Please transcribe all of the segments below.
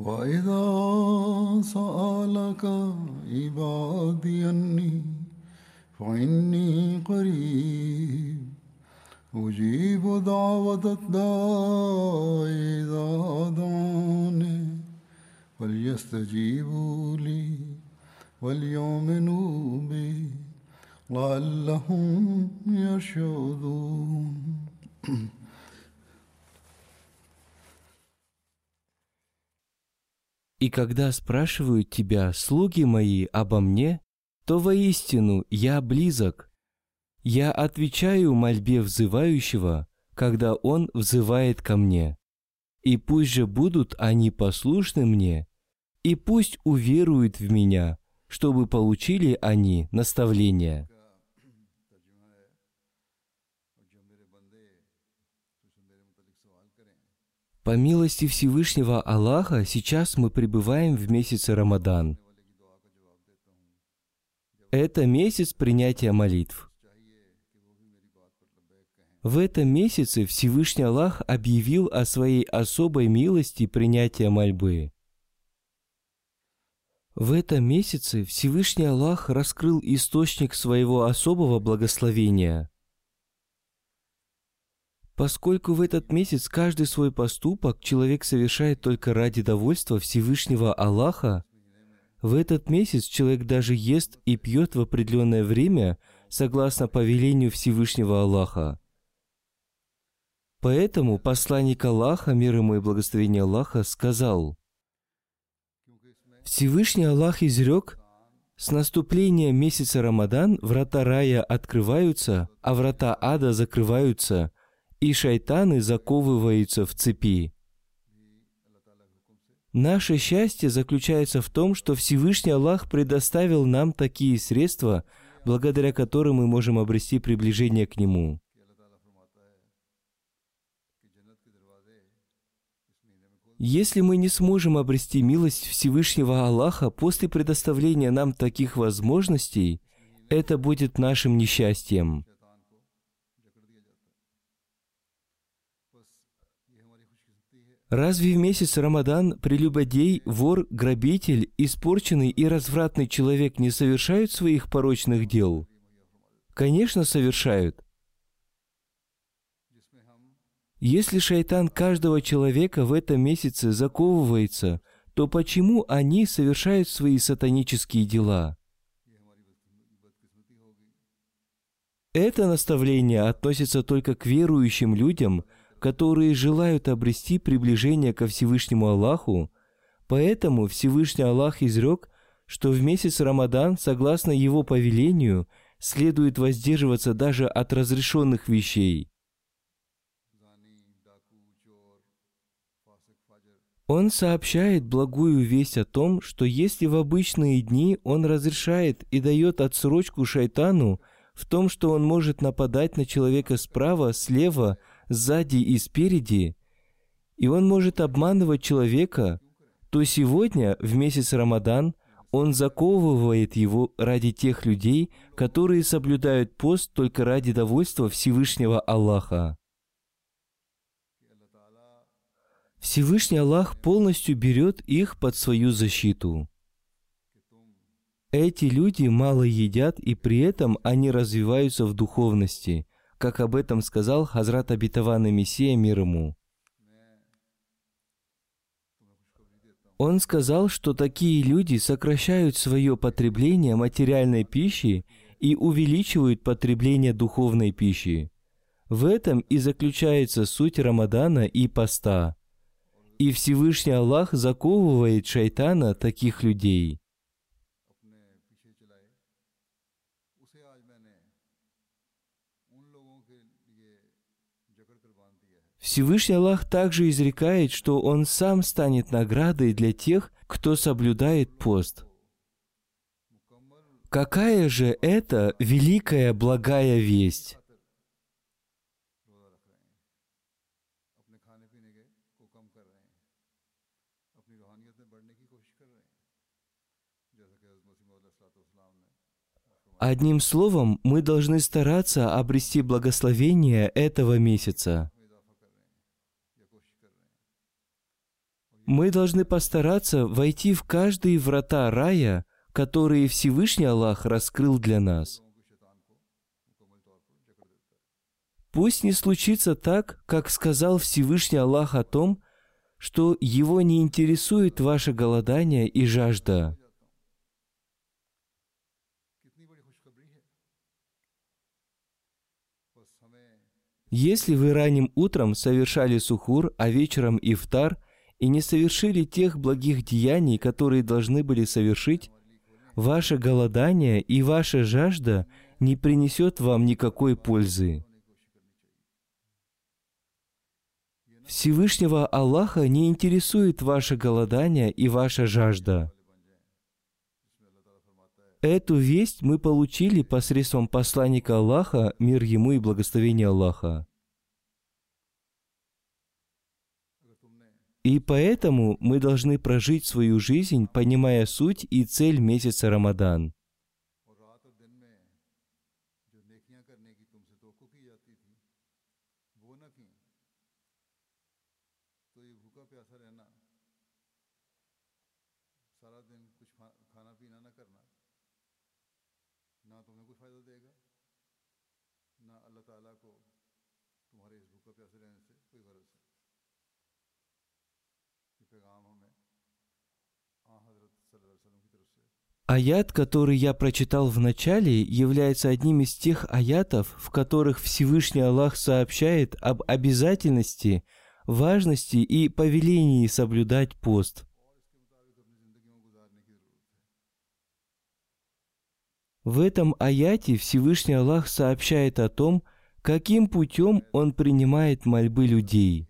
وإذا سألك عبادي أني فإني قريب أجيب دعوة الداع إذا دعاني فليستجيبوا لي وليؤمنوا بي لعلهم يرشدون. И когда спрашивают тебя, слуги мои, обо мне, то воистину я близок. Я отвечаю мольбе взывающего, когда он взывает ко мне. И пусть же будут они послушны мне, и пусть уверуют в меня, чтобы получили они наставление. По милости Всевышнего Аллаха сейчас мы пребываем в месяце Рамадан. Это месяц принятия молитв. В этом месяце Всевышний Аллах объявил о своей особой милости принятия мольбы. В этом месяце Всевышний Аллах раскрыл источник своего особого благословения. Поскольку в этот месяц каждый свой поступок человек совершает только ради довольства Всевышнего Аллаха, в этот месяц человек даже ест и пьет в определенное время согласно повелению Всевышнего Аллаха. Поэтому посланник Аллаха, мир ему и благословение Аллаха, сказал, Всевышний Аллах изрек, с наступления месяца Рамадан врата рая открываются, а врата ада закрываются, и шайтаны заковываются в цепи. Наше счастье заключается в том, что Всевышний Аллах предоставил нам такие средства, благодаря которым мы можем обрести приближение к Нему. Если мы не сможем обрести милость Всевышнего Аллаха после предоставления нам таких возможностей, это будет нашим несчастьем. Разве в месяц Рамадан прелюбодей, вор, грабитель, испорченный и развратный человек не совершают своих порочных дел? Конечно, совершают. Если шайтан каждого человека в этом месяце заковывается, то почему они совершают свои сатанические дела? Это наставление относится только к верующим людям, которые желают обрести приближение ко Всевышнему Аллаху, поэтому Всевышний Аллах изрек, что в месяц Рамадан, согласно его повелению, следует воздерживаться даже от разрешенных вещей. Он сообщает благую весть о том, что если в обычные дни он разрешает и дает отсрочку шайтану в том, что он может нападать на человека справа, слева, сзади и спереди, и он может обманывать человека, то сегодня, в месяц Рамадан, Он заковывает его ради тех людей, которые соблюдают пост только ради довольства Всевышнего Аллаха. Всевышний Аллах полностью берет их под свою защиту. Эти люди мало едят, и при этом они развиваются в духовности, как об этом сказал Хазрат Абитаван Мессия мир ему. Он сказал, что такие люди сокращают свое потребление материальной пищи и увеличивают потребление духовной пищи. В этом и заключается суть Рамадана и поста. И Всевышний Аллах заковывает шайтана таких людей. Всевышний Аллах также изрекает, что Он сам станет наградой для тех, кто соблюдает пост. Какая же это великая благая весть? Одним словом, мы должны стараться обрести благословение этого месяца. Мы должны постараться войти в каждые врата рая, которые Всевышний Аллах раскрыл для нас. Пусть не случится так, как сказал Всевышний Аллах о том, что его не интересует ваше голодание и жажда. Если вы ранним утром совершали сухур, а вечером ифтар и не совершили тех благих деяний, которые должны были совершить, ваше голодание и ваша жажда не принесет вам никакой пользы. Всевышнего Аллаха не интересует ваше голодание и ваша жажда. Эту весть мы получили посредством посланника Аллаха, мир ему и благословение Аллаха. И поэтому мы должны прожить свою жизнь, понимая суть и цель месяца Рамадан. Аят, который я прочитал в начале, является одним из тех аятов, в которых Всевышний Аллах сообщает об обязательности, важности и повелении соблюдать пост. В этом аяте Всевышний Аллах сообщает о том, каким путем Он принимает мольбы людей –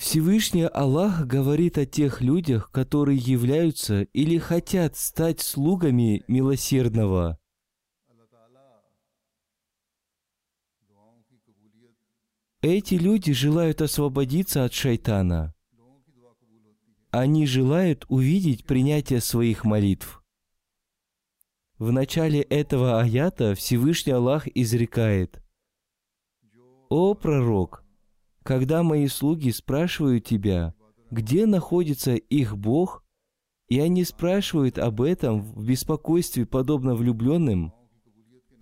Всевышний Аллах говорит о тех людях, которые являются или хотят стать слугами милосердного. Эти люди желают освободиться от шайтана. Они желают увидеть принятие своих молитв. В начале этого аята Всевышний Аллах изрекает «О пророк, когда мои слуги спрашивают тебя, где находится их Бог, и они спрашивают об этом в беспокойстве, подобно влюбленным,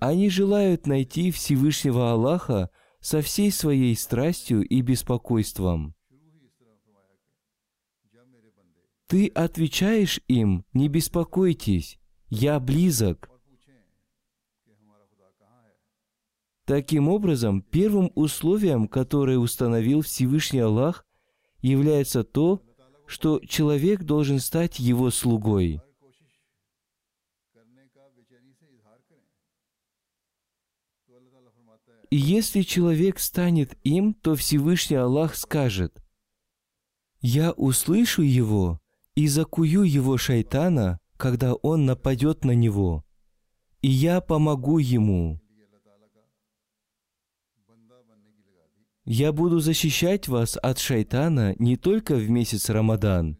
они желают найти Всевышнего Аллаха со всей своей страстью и беспокойством. Ты отвечаешь им, не беспокойтесь, я близок. Таким образом, первым условием, которое установил Всевышний Аллах, является то, что человек должен стать его слугой. И если человек станет им, то Всевышний Аллах скажет, «Я услышу его и закую его шайтана, когда он нападет на него, и я помогу ему». Я буду защищать вас от шайтана не только в месяц Рамадан.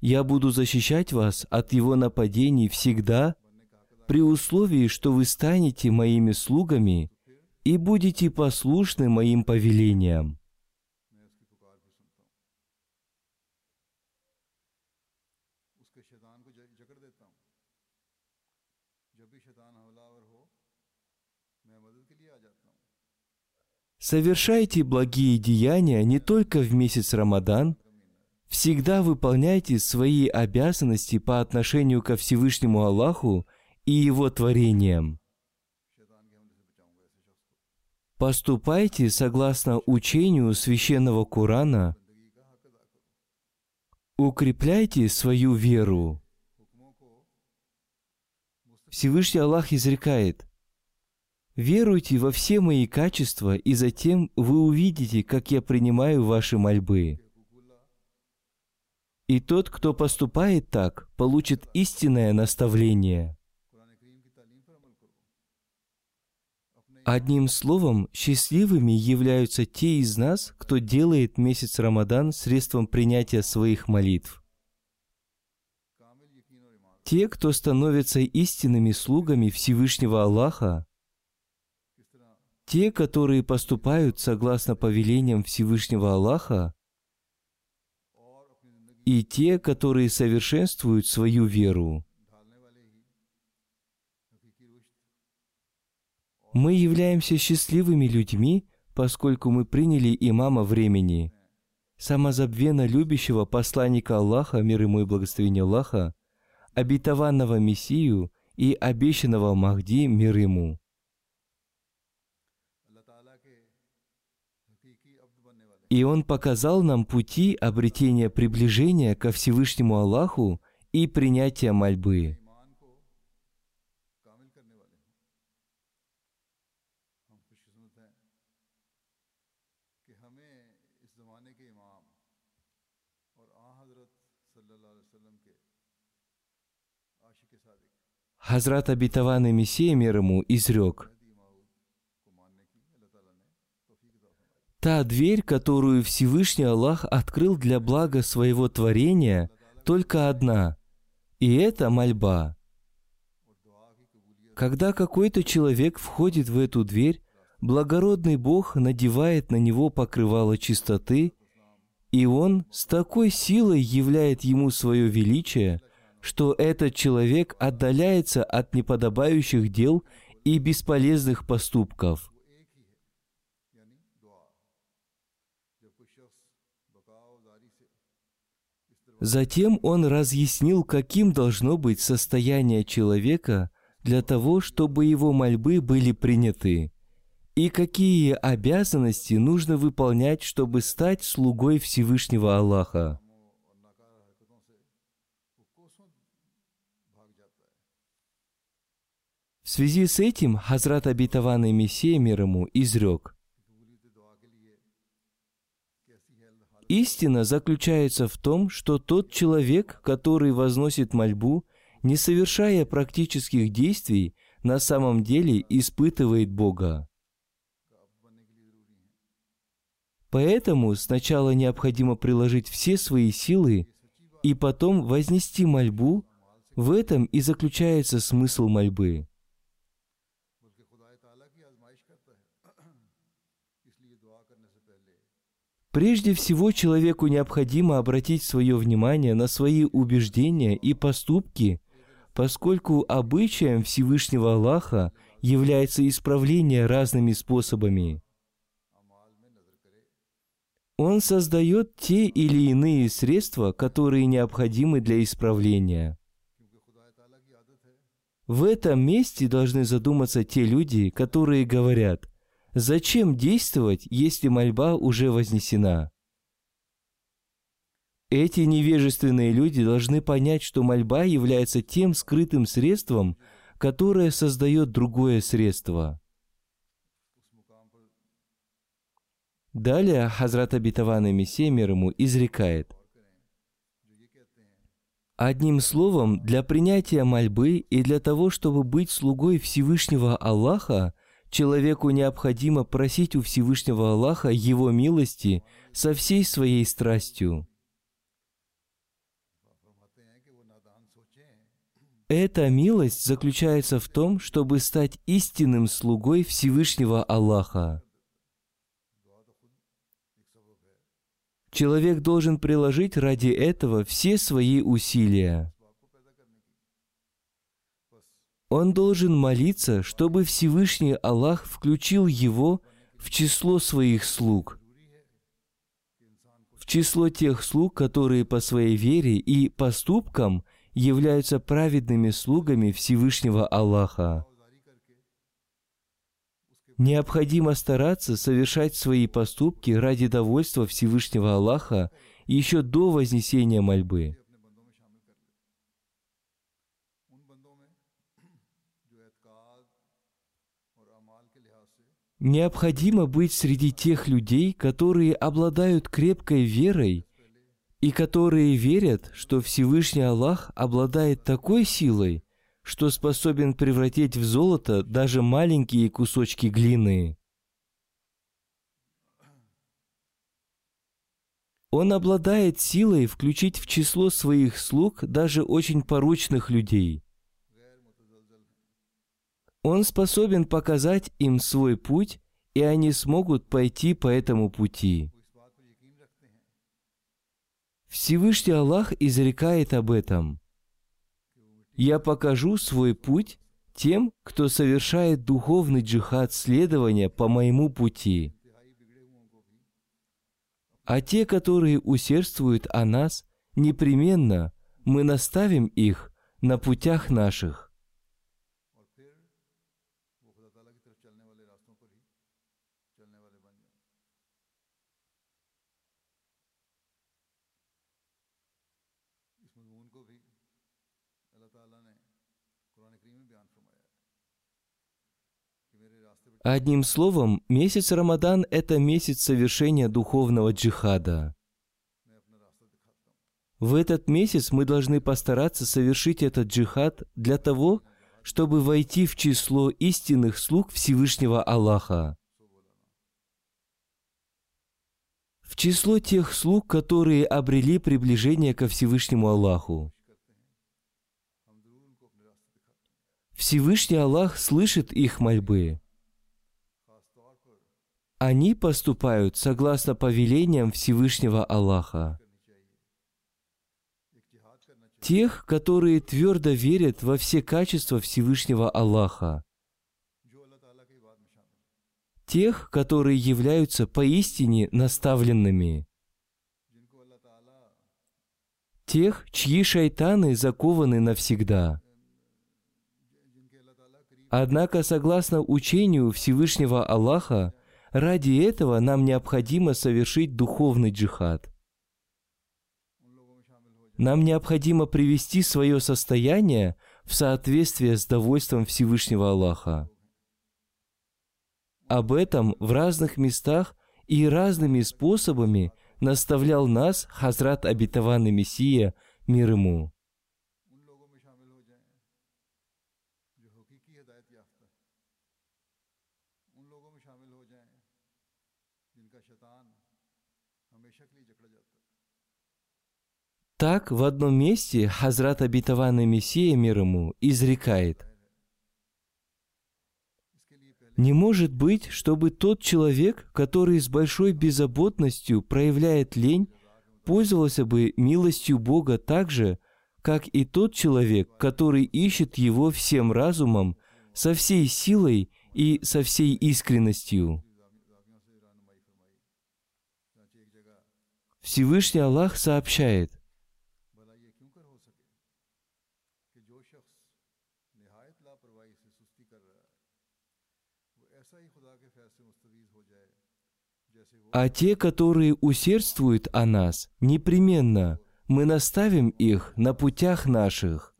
Я буду защищать вас от его нападений всегда, при условии, что вы станете моими слугами и будете послушны моим повелениям. Совершайте благие деяния не только в месяц Рамадан, всегда выполняйте свои обязанности по отношению ко Всевышнему Аллаху и Его творениям. Поступайте согласно учению священного Корана, укрепляйте свою веру. Всевышний Аллах изрекает – Веруйте во все мои качества, и затем вы увидите, как я принимаю ваши мольбы. И тот, кто поступает так, получит истинное наставление. Одним словом, счастливыми являются те из нас, кто делает месяц Рамадан средством принятия своих молитв. Те, кто становится истинными слугами Всевышнего Аллаха, те, которые поступают согласно повелениям Всевышнего Аллаха, и те, которые совершенствуют свою веру. Мы являемся счастливыми людьми, поскольку мы приняли имама времени, самозабвенно любящего посланника Аллаха, мир ему и благословение Аллаха, обетованного Мессию и обещанного Махди, мир ему. И Он показал нам пути обретения приближения ко Всевышнему Аллаху и принятия мольбы. Хазрат обетованный Мессия мир ему изрек, Та дверь, которую Всевышний Аллах открыл для блага своего творения, только одна, и это мольба. Когда какой-то человек входит в эту дверь, благородный Бог надевает на него покрывало чистоты, и он с такой силой являет ему свое величие, что этот человек отдаляется от неподобающих дел и бесполезных поступков – Затем он разъяснил, каким должно быть состояние человека для того, чтобы его мольбы были приняты, и какие обязанности нужно выполнять, чтобы стать слугой Всевышнего Аллаха. В связи с этим Хазрат Обетованный Мессия мир ему изрек – Истина заключается в том, что тот человек, который возносит мольбу, не совершая практических действий, на самом деле испытывает Бога. Поэтому сначала необходимо приложить все свои силы и потом вознести мольбу, в этом и заключается смысл мольбы. Прежде всего человеку необходимо обратить свое внимание на свои убеждения и поступки, поскольку обычаем Всевышнего Аллаха является исправление разными способами. Он создает те или иные средства, которые необходимы для исправления. В этом месте должны задуматься те люди, которые говорят – Зачем действовать, если мольба уже вознесена? Эти невежественные люди должны понять, что мольба является тем скрытым средством, которое создает другое средство. Далее Хазрат Абитаван Мессия мир ему изрекает. Одним словом, для принятия мольбы и для того, чтобы быть слугой Всевышнего Аллаха – Человеку необходимо просить у Всевышнего Аллаха Его милости со всей своей страстью. Эта милость заключается в том, чтобы стать истинным слугой Всевышнего Аллаха. Человек должен приложить ради этого все свои усилия. Он должен молиться, чтобы Всевышний Аллах включил его в число своих слуг, в число тех слуг, которые по своей вере и поступкам являются праведными слугами Всевышнего Аллаха. Необходимо стараться совершать свои поступки ради довольства Всевышнего Аллаха еще до вознесения мольбы. Необходимо быть среди тех людей, которые обладают крепкой верой и которые верят, что Всевышний Аллах обладает такой силой, что способен превратить в золото даже маленькие кусочки глины. Он обладает силой включить в число своих слуг даже очень порочных людей. Он способен показать им свой путь, и они смогут пойти по этому пути. Всевышний Аллах изрекает об этом. «Я покажу свой путь тем, кто совершает духовный джихад следования по моему пути. А те, которые усердствуют о нас, непременно мы наставим их на путях наших. Одним словом, месяц Рамадан – это месяц совершения духовного джихада. В этот месяц мы должны постараться совершить этот джихад для того, чтобы войти в число истинных слуг Всевышнего Аллаха. В число тех слуг, которые обрели приближение ко Всевышнему Аллаху. Всевышний Аллах слышит их мольбы. Они поступают согласно повелениям Всевышнего Аллаха. Тех, которые твердо верят во все качества Всевышнего Аллаха. Тех, которые являются поистине наставленными. Тех, чьи шайтаны закованы навсегда. Однако, согласно учению Всевышнего Аллаха, Ради этого нам необходимо совершить духовный джихад. Нам необходимо привести свое состояние в соответствие с довольством Всевышнего Аллаха. Об этом в разных местах и разными способами наставлял нас Хазрат Обетованный Мессия, мир ему. Так в одном месте Хазрат обетованный Мессия мир ему изрекает. Не может быть, чтобы тот человек, который с большой беззаботностью проявляет лень, пользовался бы милостью Бога так же, как и тот человек, который ищет его всем разумом, со всей силой и со всей искренностью. Всевышний Аллах сообщает – А те, которые усердствуют о нас, непременно мы наставим их на путях наших.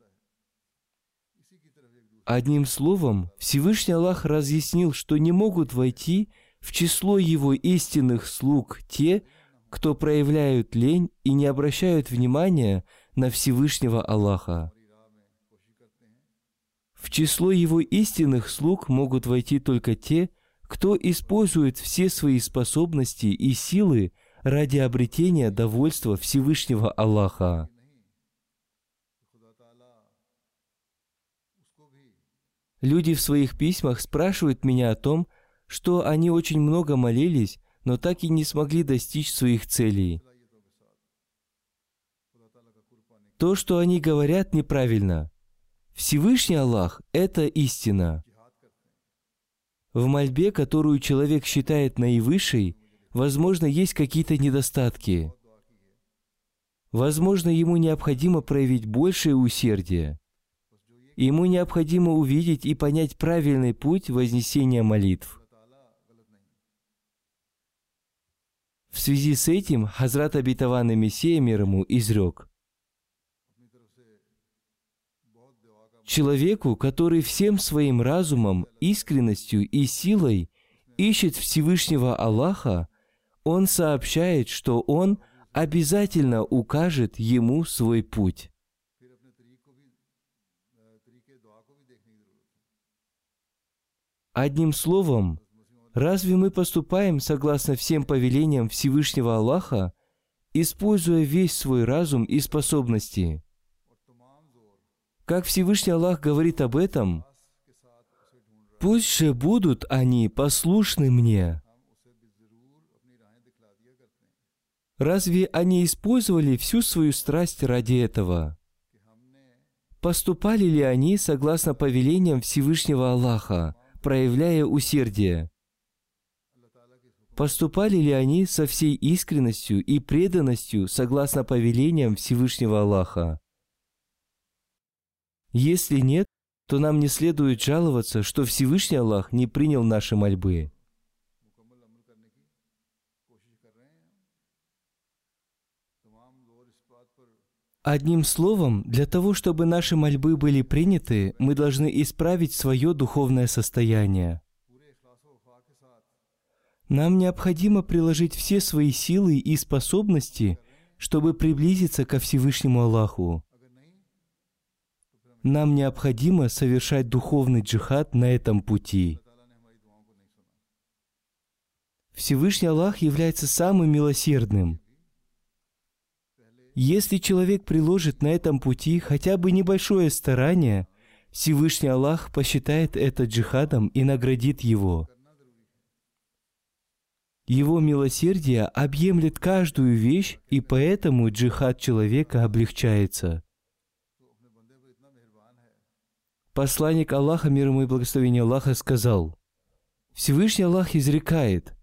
Одним словом, Всевышний Аллах разъяснил, что не могут войти в число Его истинных слуг те, кто проявляют лень и не обращают внимания на Всевышнего Аллаха. В число Его истинных слуг могут войти только те, кто использует все свои способности и силы ради обретения довольства Всевышнего Аллаха. Люди в своих письмах спрашивают меня о том, что они очень много молились, но так и не смогли достичь своих целей. То, что они говорят, неправильно. Всевышний Аллах – это истина. В мольбе, которую человек считает наивысшей, возможно, есть какие-то недостатки. Возможно, ему необходимо проявить большее усердие. Ему необходимо увидеть и понять правильный путь вознесения молитв. В связи с этим Хазрат Абитаван и Мессия мир ему изрек. Человеку, который всем своим разумом, искренностью и силой ищет Всевышнего Аллаха, он сообщает, что он обязательно укажет ему свой путь. Одним словом, разве мы поступаем согласно всем повелениям Всевышнего Аллаха, используя весь свой разум и способности? Как Всевышний Аллах говорит об этом, «Пусть же будут они послушны мне». Разве они использовали всю свою страсть ради этого? Поступали ли они согласно повелениям Всевышнего Аллаха, проявляя усердие. Поступали ли они со всей искренностью и преданностью согласно повелениям Всевышнего Аллаха? Если нет, то нам не следует жаловаться, что Всевышний Аллах не принял наши мольбы. Одним словом, для того, чтобы наши мольбы были приняты, мы должны исправить свое духовное состояние. Нам необходимо приложить все свои силы и способности, чтобы приблизиться ко Всевышнему Аллаху. Нам необходимо совершать духовный джихад на этом пути. Всевышний Аллах является самым милосердным – если человек приложит на этом пути хотя бы небольшое старание, Всевышний Аллах посчитает это джихадом и наградит его. Его милосердие объемлет каждую вещь, и поэтому джихад человека облегчается. Посланник Аллаха, мир ему и благословение Аллаха, сказал, Всевышний Аллах изрекает,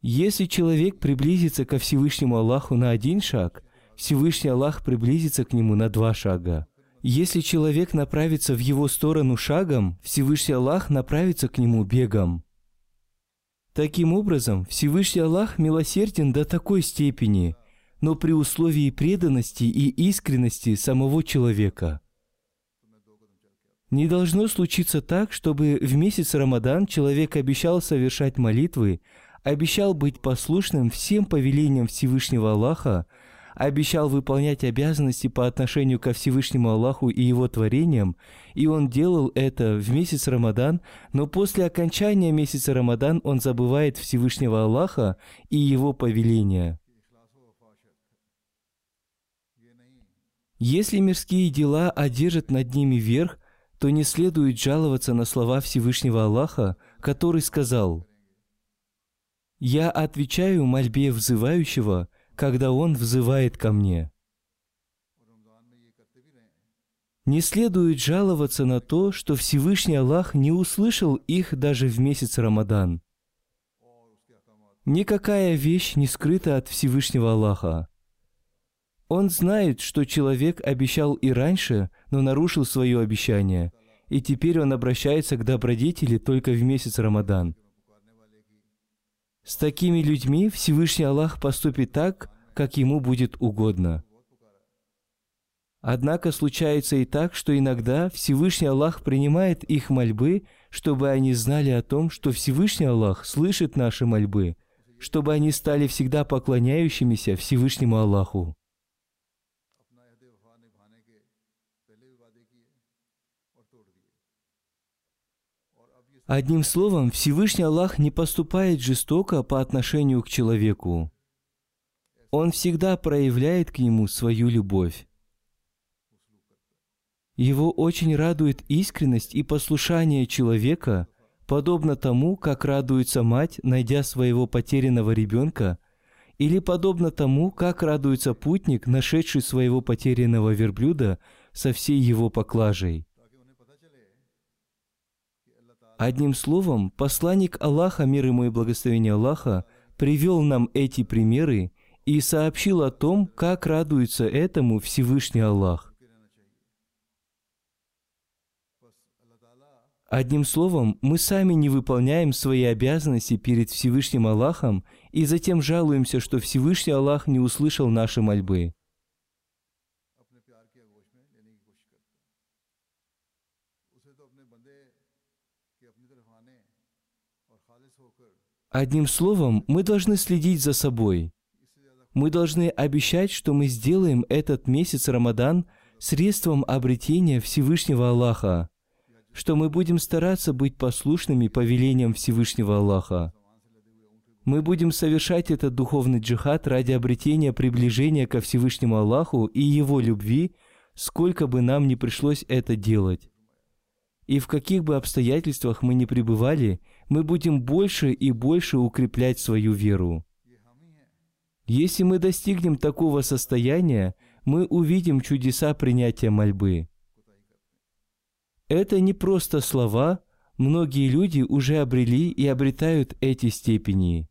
если человек приблизится ко Всевышнему Аллаху на один шаг, Всевышний Аллах приблизится к нему на два шага. Если человек направится в его сторону шагом, Всевышний Аллах направится к нему бегом. Таким образом, Всевышний Аллах милосерден до такой степени, но при условии преданности и искренности самого человека. Не должно случиться так, чтобы в месяц Рамадан человек обещал совершать молитвы, обещал быть послушным всем повелениям Всевышнего Аллаха, обещал выполнять обязанности по отношению ко Всевышнему Аллаху и Его творениям, и он делал это в месяц Рамадан, но после окончания месяца Рамадан он забывает Всевышнего Аллаха и Его повеления. Если мирские дела одержат над ними верх, то не следует жаловаться на слова Всевышнего Аллаха, который сказал – я отвечаю мольбе взывающего, когда он взывает ко мне. Не следует жаловаться на то, что Всевышний Аллах не услышал их даже в месяц Рамадан. Никакая вещь не скрыта от Всевышнего Аллаха. Он знает, что человек обещал и раньше, но нарушил свое обещание, и теперь он обращается к добродетели только в месяц Рамадан – с такими людьми Всевышний Аллах поступит так, как ему будет угодно. Однако случается и так, что иногда Всевышний Аллах принимает их мольбы, чтобы они знали о том, что Всевышний Аллах слышит наши мольбы, чтобы они стали всегда поклоняющимися Всевышнему Аллаху. Одним словом, Всевышний Аллах не поступает жестоко по отношению к человеку. Он всегда проявляет к нему свою любовь. Его очень радует искренность и послушание человека, подобно тому, как радуется мать, найдя своего потерянного ребенка, или подобно тому, как радуется путник, нашедший своего потерянного верблюда со всей его поклажей. Одним словом, посланник Аллаха, мир ему и благословение Аллаха, привел нам эти примеры и сообщил о том, как радуется этому Всевышний Аллах. Одним словом, мы сами не выполняем свои обязанности перед Всевышним Аллахом и затем жалуемся, что Всевышний Аллах не услышал наши мольбы. Одним словом, мы должны следить за собой. Мы должны обещать, что мы сделаем этот месяц Рамадан средством обретения Всевышнего Аллаха, что мы будем стараться быть послушными повелениям Всевышнего Аллаха. Мы будем совершать этот духовный джихад ради обретения приближения ко Всевышнему Аллаху и Его любви, сколько бы нам ни пришлось это делать. И в каких бы обстоятельствах мы ни пребывали, мы будем больше и больше укреплять свою веру. Если мы достигнем такого состояния, мы увидим чудеса принятия мольбы. Это не просто слова, многие люди уже обрели и обретают эти степени.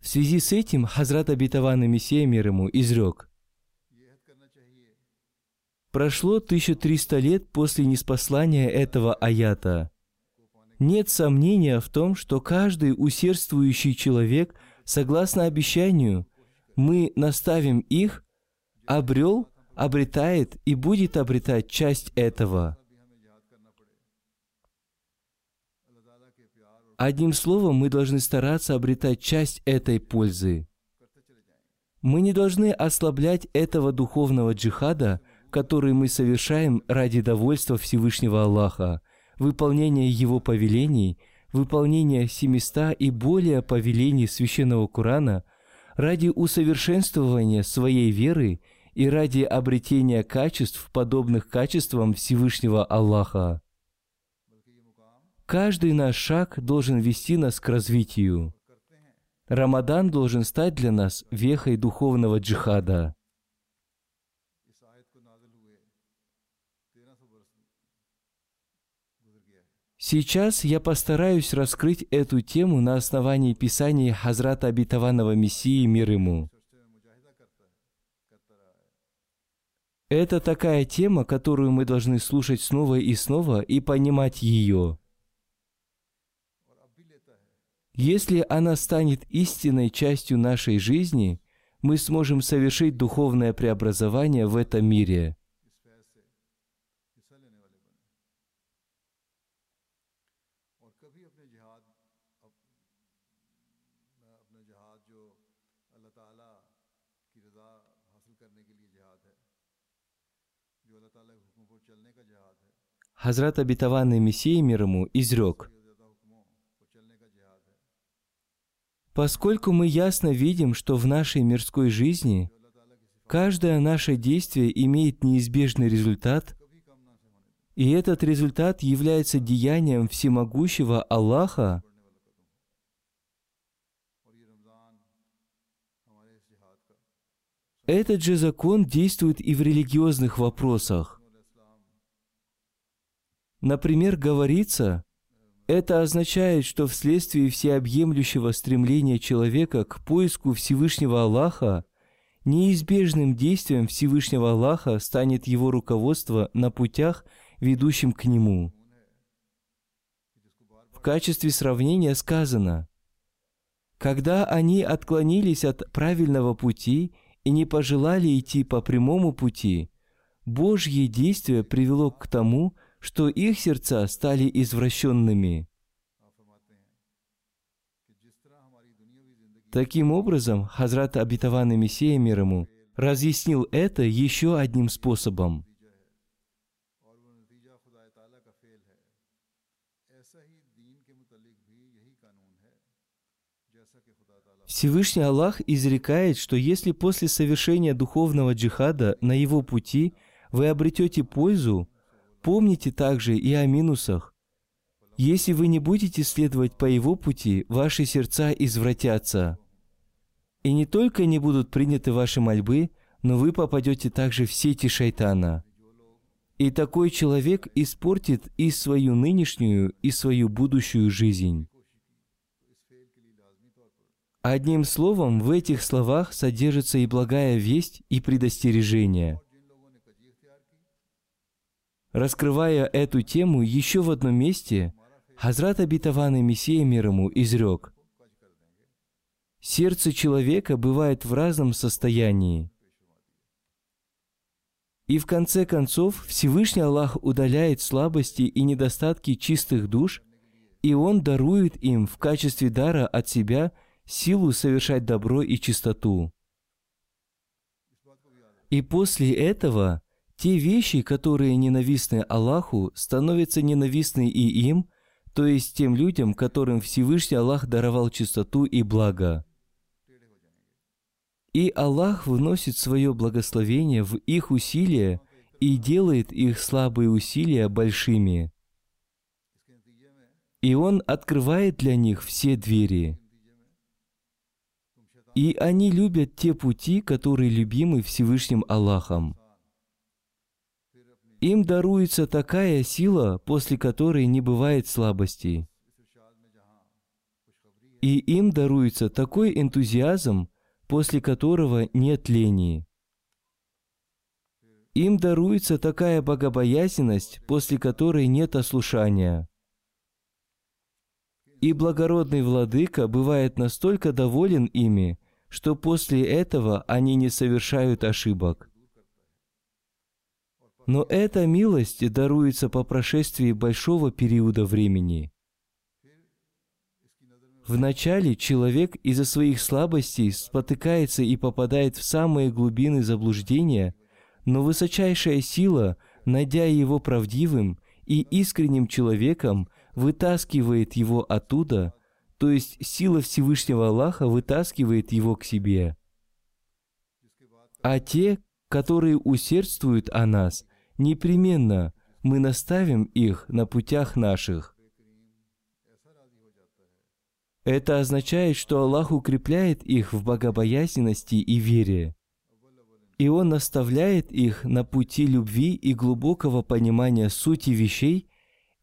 В связи с этим Хазрат Абитаван Мессия мир ему изрек. Прошло 1300 лет после неспослания этого аята. Нет сомнения в том, что каждый усердствующий человек, согласно обещанию, мы наставим их, обрел, обретает и будет обретать часть этого. Одним словом, мы должны стараться обретать часть этой пользы. Мы не должны ослаблять этого духовного джихада, который мы совершаем ради довольства Всевышнего Аллаха, выполнения Его повелений, выполнения 700 и более повелений Священного Корана, ради усовершенствования своей веры и ради обретения качеств, подобных качествам Всевышнего Аллаха. Каждый наш шаг должен вести нас к развитию. Рамадан должен стать для нас вехой духовного джихада. Сейчас я постараюсь раскрыть эту тему на основании Писания Хазрата Обетованного Мессии мир ему. Это такая тема, которую мы должны слушать снова и снова и понимать ее. Если она станет истинной частью нашей жизни, мы сможем совершить духовное преобразование в этом мире – Хазрат обетованный Мессия мир ему изрек, Поскольку мы ясно видим, что в нашей мирской жизни каждое наше действие имеет неизбежный результат, и этот результат является деянием всемогущего Аллаха, этот же закон действует и в религиозных вопросах. Например, говорится, это означает, что вследствие всеобъемлющего стремления человека к поиску Всевышнего Аллаха, неизбежным действием Всевышнего Аллаха станет его руководство на путях, ведущим к Нему. В качестве сравнения сказано, когда они отклонились от правильного пути и не пожелали идти по прямому пути, Божье действие привело к тому, что их сердца стали извращенными. Таким образом, Хазрат Абитаван Мессия мир ему разъяснил это еще одним способом. Всевышний Аллах изрекает, что если после совершения духовного джихада на его пути вы обретете пользу, помните также и о минусах. Если вы не будете следовать по его пути, ваши сердца извратятся. И не только не будут приняты ваши мольбы, но вы попадете также в сети шайтана. И такой человек испортит и свою нынешнюю, и свою будущую жизнь. Одним словом, в этих словах содержится и благая весть, и предостережение. Раскрывая эту тему еще в одном месте, Хазрат обетованный Мессия мир ему изрек, «Сердце человека бывает в разном состоянии. И в конце концов Всевышний Аллах удаляет слабости и недостатки чистых душ, и Он дарует им в качестве дара от себя силу совершать добро и чистоту. И после этого те вещи, которые ненавистны Аллаху, становятся ненавистны и им, то есть тем людям, которым Всевышний Аллах даровал чистоту и благо. И Аллах вносит свое благословение в их усилия и делает их слабые усилия большими. И Он открывает для них все двери. И они любят те пути, которые любимы Всевышним Аллахом. Им даруется такая сила, после которой не бывает слабости. И им даруется такой энтузиазм, после которого нет лени. Им даруется такая богобоязненность, после которой нет ослушания. И благородный владыка бывает настолько доволен ими, что после этого они не совершают ошибок. Но эта милость даруется по прошествии большого периода времени – Вначале человек из-за своих слабостей спотыкается и попадает в самые глубины заблуждения, но высочайшая сила, найдя его правдивым и искренним человеком, вытаскивает его оттуда, то есть сила Всевышнего Аллаха вытаскивает его к себе. А те, которые усердствуют о нас, непременно мы наставим их на путях наших. Это означает, что Аллах укрепляет их в богобоязненности и вере. И Он наставляет их на пути любви и глубокого понимания сути вещей,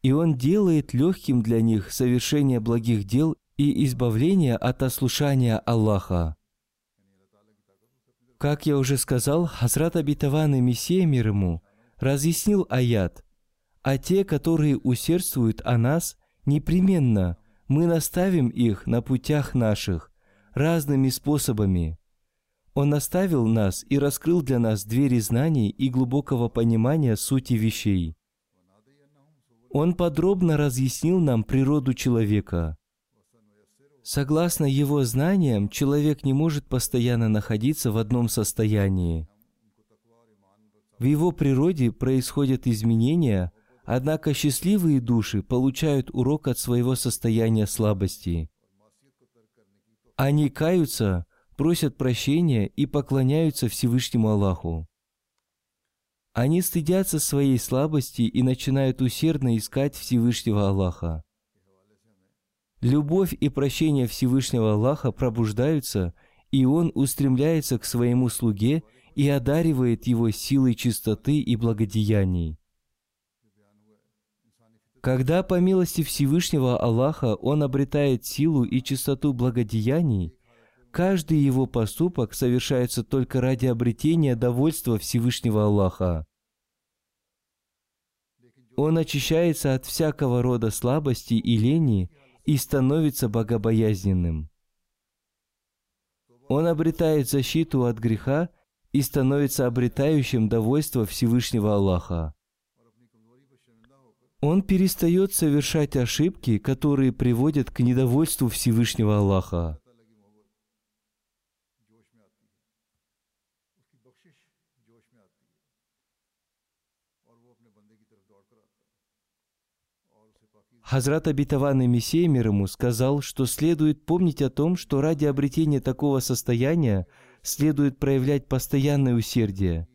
и Он делает легким для них совершение благих дел и избавление от ослушания Аллаха. Как я уже сказал, Хазрат Абитаван и Мессия мир ему разъяснил аят, а те, которые усердствуют о нас, непременно – мы наставим их на путях наших разными способами. Он наставил нас и раскрыл для нас двери знаний и глубокого понимания сути вещей. Он подробно разъяснил нам природу человека. Согласно его знаниям, человек не может постоянно находиться в одном состоянии. В его природе происходят изменения – Однако счастливые души получают урок от своего состояния слабости. Они каются, просят прощения и поклоняются Всевышнему Аллаху. Они стыдятся своей слабости и начинают усердно искать Всевышнего Аллаха. Любовь и прощение Всевышнего Аллаха пробуждаются, и Он устремляется к своему слуге и одаривает его силой чистоты и благодеяний. Когда по милости Всевышнего Аллаха он обретает силу и чистоту благодеяний, каждый его поступок совершается только ради обретения довольства Всевышнего Аллаха. Он очищается от всякого рода слабости и лени и становится богобоязненным. Он обретает защиту от греха и становится обретающим довольство Всевышнего Аллаха он перестает совершать ошибки, которые приводят к недовольству Всевышнего Аллаха. Хазрат обетованный Мессия мир ему сказал, что следует помнить о том, что ради обретения такого состояния следует проявлять постоянное усердие,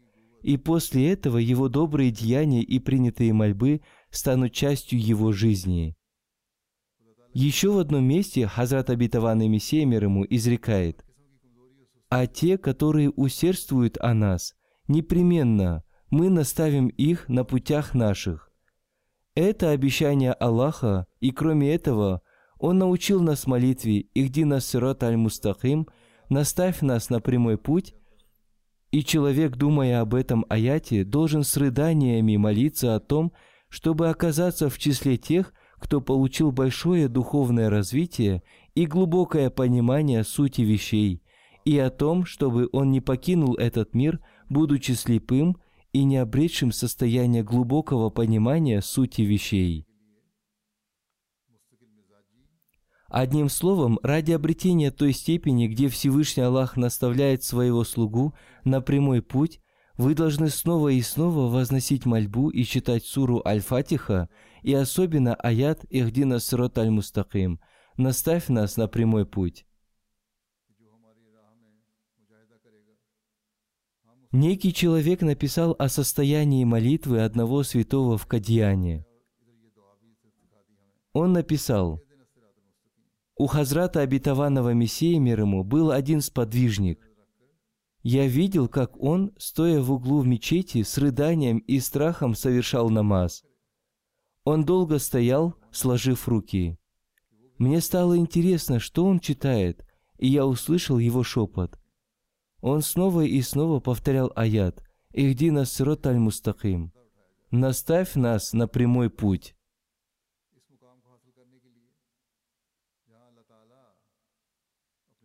и после этого его добрые деяния и принятые мольбы станут частью его жизни. Еще в одном месте Хазрат обетованный Мессия мир ему изрекает, «А те, которые усердствуют о нас, непременно мы наставим их на путях наших, это обещание Аллаха, и кроме этого, Он научил нас молитве «Ихди нас сирот аль-мустахим», «Наставь нас на прямой путь», и человек, думая об этом аяте, должен с рыданиями молиться о том, чтобы оказаться в числе тех, кто получил большое духовное развитие и глубокое понимание сути вещей, и о том, чтобы он не покинул этот мир, будучи слепым и не обретшим состояние глубокого понимания сути вещей. Одним словом, ради обретения той степени, где Всевышний Аллах наставляет своего слугу на прямой путь, вы должны снова и снова возносить мольбу и читать суру Аль-Фатиха и особенно аят «Ихдина срот аль-мустаким» «Наставь нас на прямой путь». Некий человек написал о состоянии молитвы одного святого в Кадьяне. Он написал, «У Хазрата обетованного Мессии мир ему был один сподвижник. Я видел, как он, стоя в углу в мечети, с рыданием и страхом совершал намаз. Он долго стоял, сложив руки. Мне стало интересно, что он читает, и я услышал его шепот. Он снова и снова повторял аят «Ихди нас сирот аль-мустаким» «Наставь нас на прямой путь».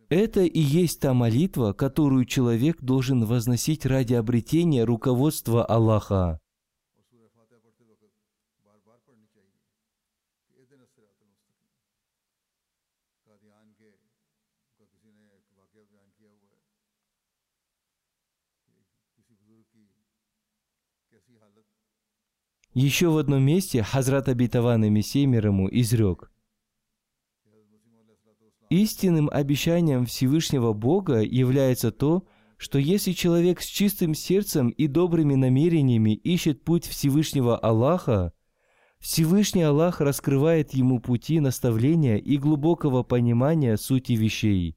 Это и есть та молитва, которую человек должен возносить ради обретения руководства Аллаха. Еще в одном месте Хазрат Абитаван и Мессия мир ему изрек. Истинным обещанием Всевышнего Бога является то, что если человек с чистым сердцем и добрыми намерениями ищет путь Всевышнего Аллаха, Всевышний Аллах раскрывает ему пути наставления и глубокого понимания сути вещей.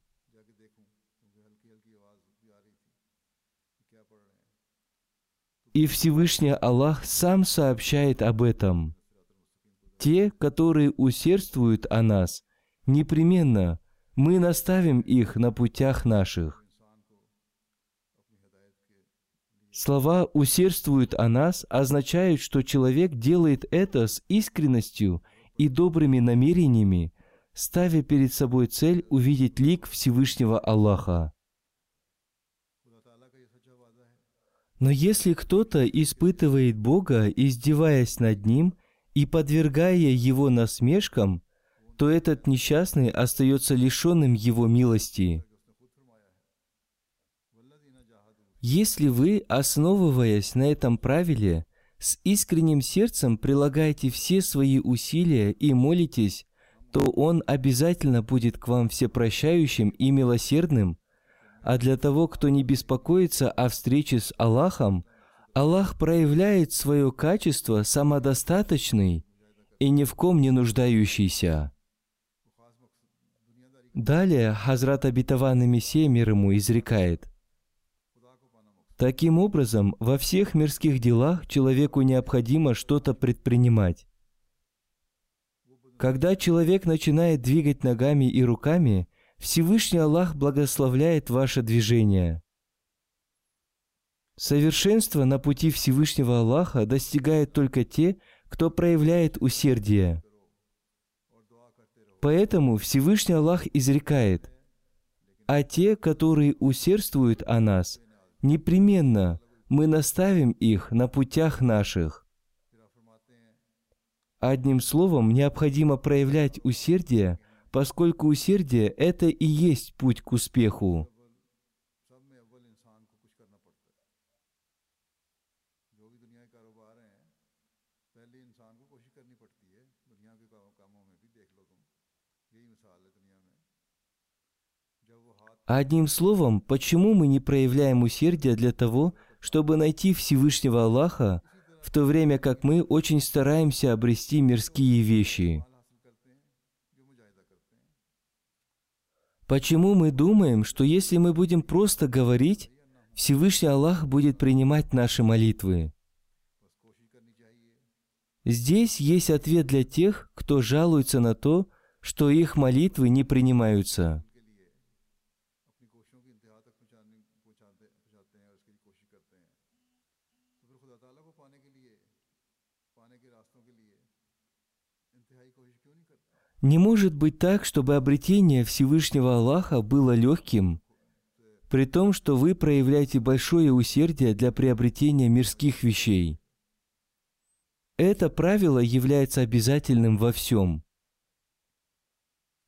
И Всевышний Аллах сам сообщает об этом. Те, которые усердствуют о нас, непременно мы наставим их на путях наших. Слова «усердствуют о нас» означают, что человек делает это с искренностью и добрыми намерениями, ставя перед собой цель увидеть лик Всевышнего Аллаха. Но если кто-то испытывает Бога, издеваясь над Ним и подвергая Его насмешкам, то этот несчастный остается лишенным Его милости. Если вы, основываясь на этом правиле, с искренним сердцем прилагаете все свои усилия и молитесь, то Он обязательно будет к вам всепрощающим и милосердным, а для того, кто не беспокоится о встрече с Аллахом, Аллах проявляет свое качество самодостаточный и ни в ком не нуждающийся. Далее Хазрат и Мессия мир ему изрекает. Таким образом, во всех мирских делах человеку необходимо что-то предпринимать. Когда человек начинает двигать ногами и руками – Всевышний Аллах благословляет ваше движение. Совершенство на пути Всевышнего Аллаха достигают только те, кто проявляет усердие. Поэтому Всевышний Аллах изрекает, «А те, которые усердствуют о нас, непременно мы наставим их на путях наших». Одним словом, необходимо проявлять усердие – поскольку усердие – это и есть путь к успеху. Одним словом, почему мы не проявляем усердия для того, чтобы найти Всевышнего Аллаха, в то время как мы очень стараемся обрести мирские вещи? Почему мы думаем, что если мы будем просто говорить, Всевышний Аллах будет принимать наши молитвы? Здесь есть ответ для тех, кто жалуется на то, что их молитвы не принимаются. Не может быть так, чтобы обретение Всевышнего Аллаха было легким, при том, что вы проявляете большое усердие для приобретения мирских вещей. Это правило является обязательным во всем.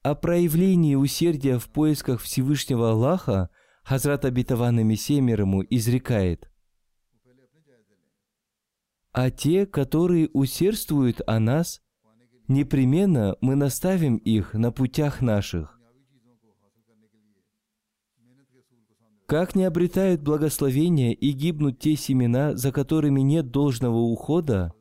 О проявлении усердия в поисках Всевышнего Аллаха Хазрат Абитаван Мессия изрекает. А те, которые усердствуют о нас, непременно мы наставим их на путях наших. Как не обретают благословения и гибнут те семена, за которыми нет должного ухода,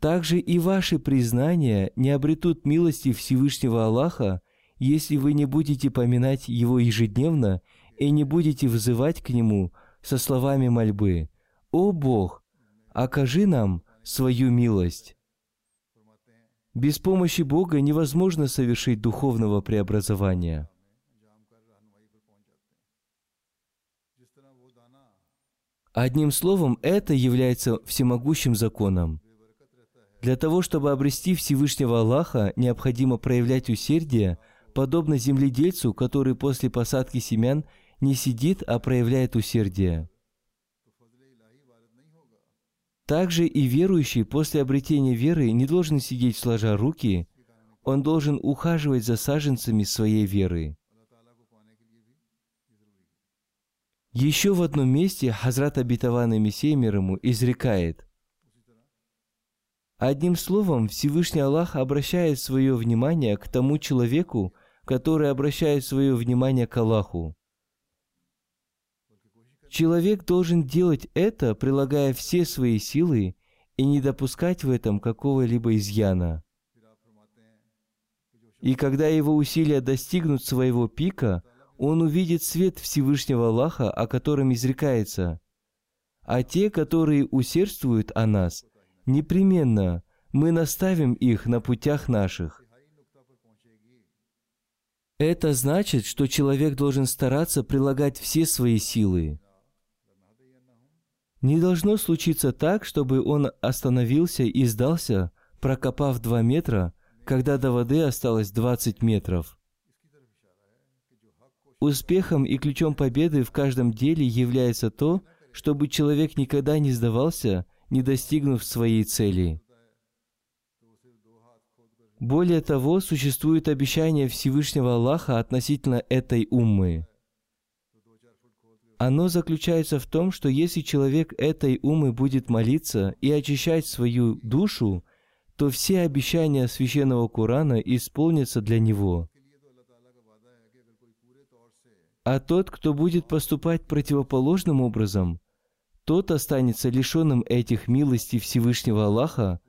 также и ваши признания не обретут милости Всевышнего Аллаха, если вы не будете поминать Его ежедневно и не будете взывать к Нему со словами мольбы «О Бог, окажи нам свою милость». Без помощи Бога невозможно совершить духовного преобразования. Одним словом, это является всемогущим законом. Для того, чтобы обрести Всевышнего Аллаха, необходимо проявлять усердие, подобно земледельцу, который после посадки семян не сидит, а проявляет усердие. Также и верующий после обретения веры не должен сидеть сложа руки, он должен ухаживать за саженцами своей веры. Еще в одном месте Хазрат Абитаван Мессия мир ему изрекает. Одним словом, Всевышний Аллах обращает свое внимание к тому человеку, который обращает свое внимание к Аллаху. Человек должен делать это, прилагая все свои силы и не допускать в этом какого-либо изъяна. И когда его усилия достигнут своего пика, он увидит свет Всевышнего Аллаха, о котором изрекается. А те, которые усердствуют о нас, непременно мы наставим их на путях наших. Это значит, что человек должен стараться прилагать все свои силы. Не должно случиться так, чтобы он остановился и сдался, прокопав два метра, когда до воды осталось 20 метров. Успехом и ключом победы в каждом деле является то, чтобы человек никогда не сдавался, не достигнув своей цели. Более того, существует обещание Всевышнего Аллаха относительно этой уммы. Оно заключается в том, что если человек этой умы будет молиться и очищать свою душу, то все обещания священного Корана исполнятся для него. А тот, кто будет поступать противоположным образом, тот останется лишенным этих милостей Всевышнего Аллаха,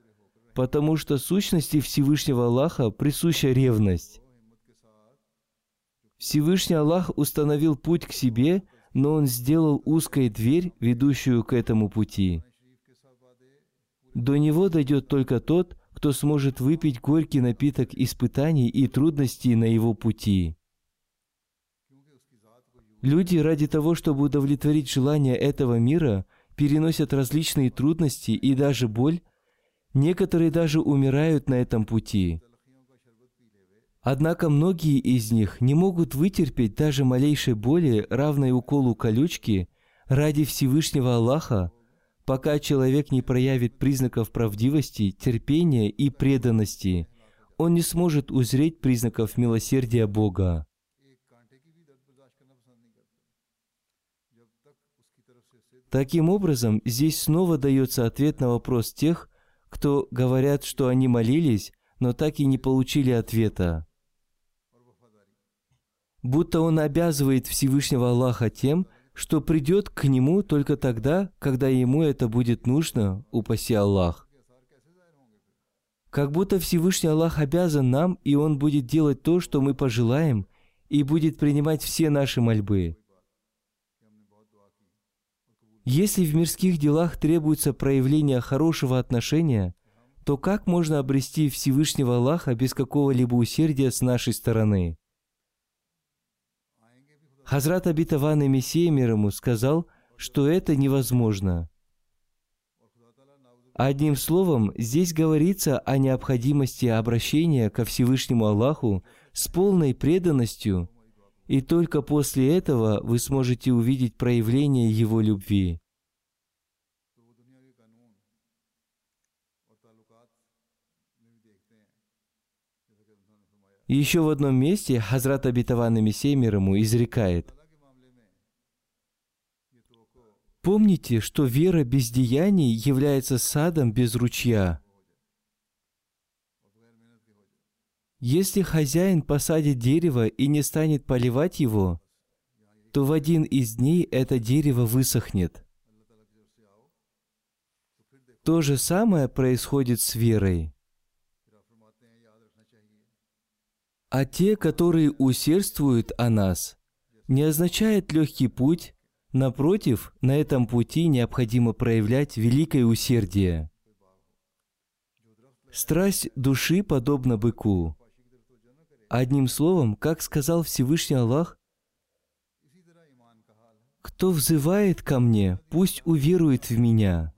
потому что сущности Всевышнего Аллаха присуща ревность. Всевышний Аллах установил путь к себе – но он сделал узкой дверь, ведущую к этому пути. До него дойдет только тот, кто сможет выпить горький напиток испытаний и трудностей на его пути. Люди ради того, чтобы удовлетворить желания этого мира, переносят различные трудности и даже боль. Некоторые даже умирают на этом пути. Однако многие из них не могут вытерпеть даже малейшей боли, равной уколу колючки, ради Всевышнего Аллаха, пока человек не проявит признаков правдивости, терпения и преданности, он не сможет узреть признаков милосердия Бога. Таким образом, здесь снова дается ответ на вопрос тех, кто говорят, что они молились, но так и не получили ответа. будто он обязывает Всевышнего Аллаха тем, что придет к нему только тогда, когда ему это будет нужно, упаси Аллах. Как будто Всевышний Аллах обязан нам, и Он будет делать то, что мы пожелаем, и будет принимать все наши мольбы. Если в мирских делах требуется проявление хорошего отношения, то как можно обрести Всевышнего Аллаха без какого-либо усердия с нашей стороны? Хазрат Абитаван и Мессия мир ему сказал, что это невозможно. Одним словом, здесь говорится о необходимости обращения ко Всевышнему Аллаху с полной преданностью, и только после этого вы сможете увидеть проявление Его любви. Еще в одном месте Хазрат Абитаван Мессия мир ему изрекает, Помните, что вера без деяний является садом без ручья. Если хозяин посадит дерево и не станет поливать его, то в один из дней это дерево высохнет. То же самое происходит с верой. А те, которые усердствуют о нас, не означает легкий путь, напротив, на этом пути необходимо проявлять великое усердие. Страсть души подобна быку. Одним словом, как сказал Всевышний Аллах, «Кто взывает ко мне, пусть уверует в меня».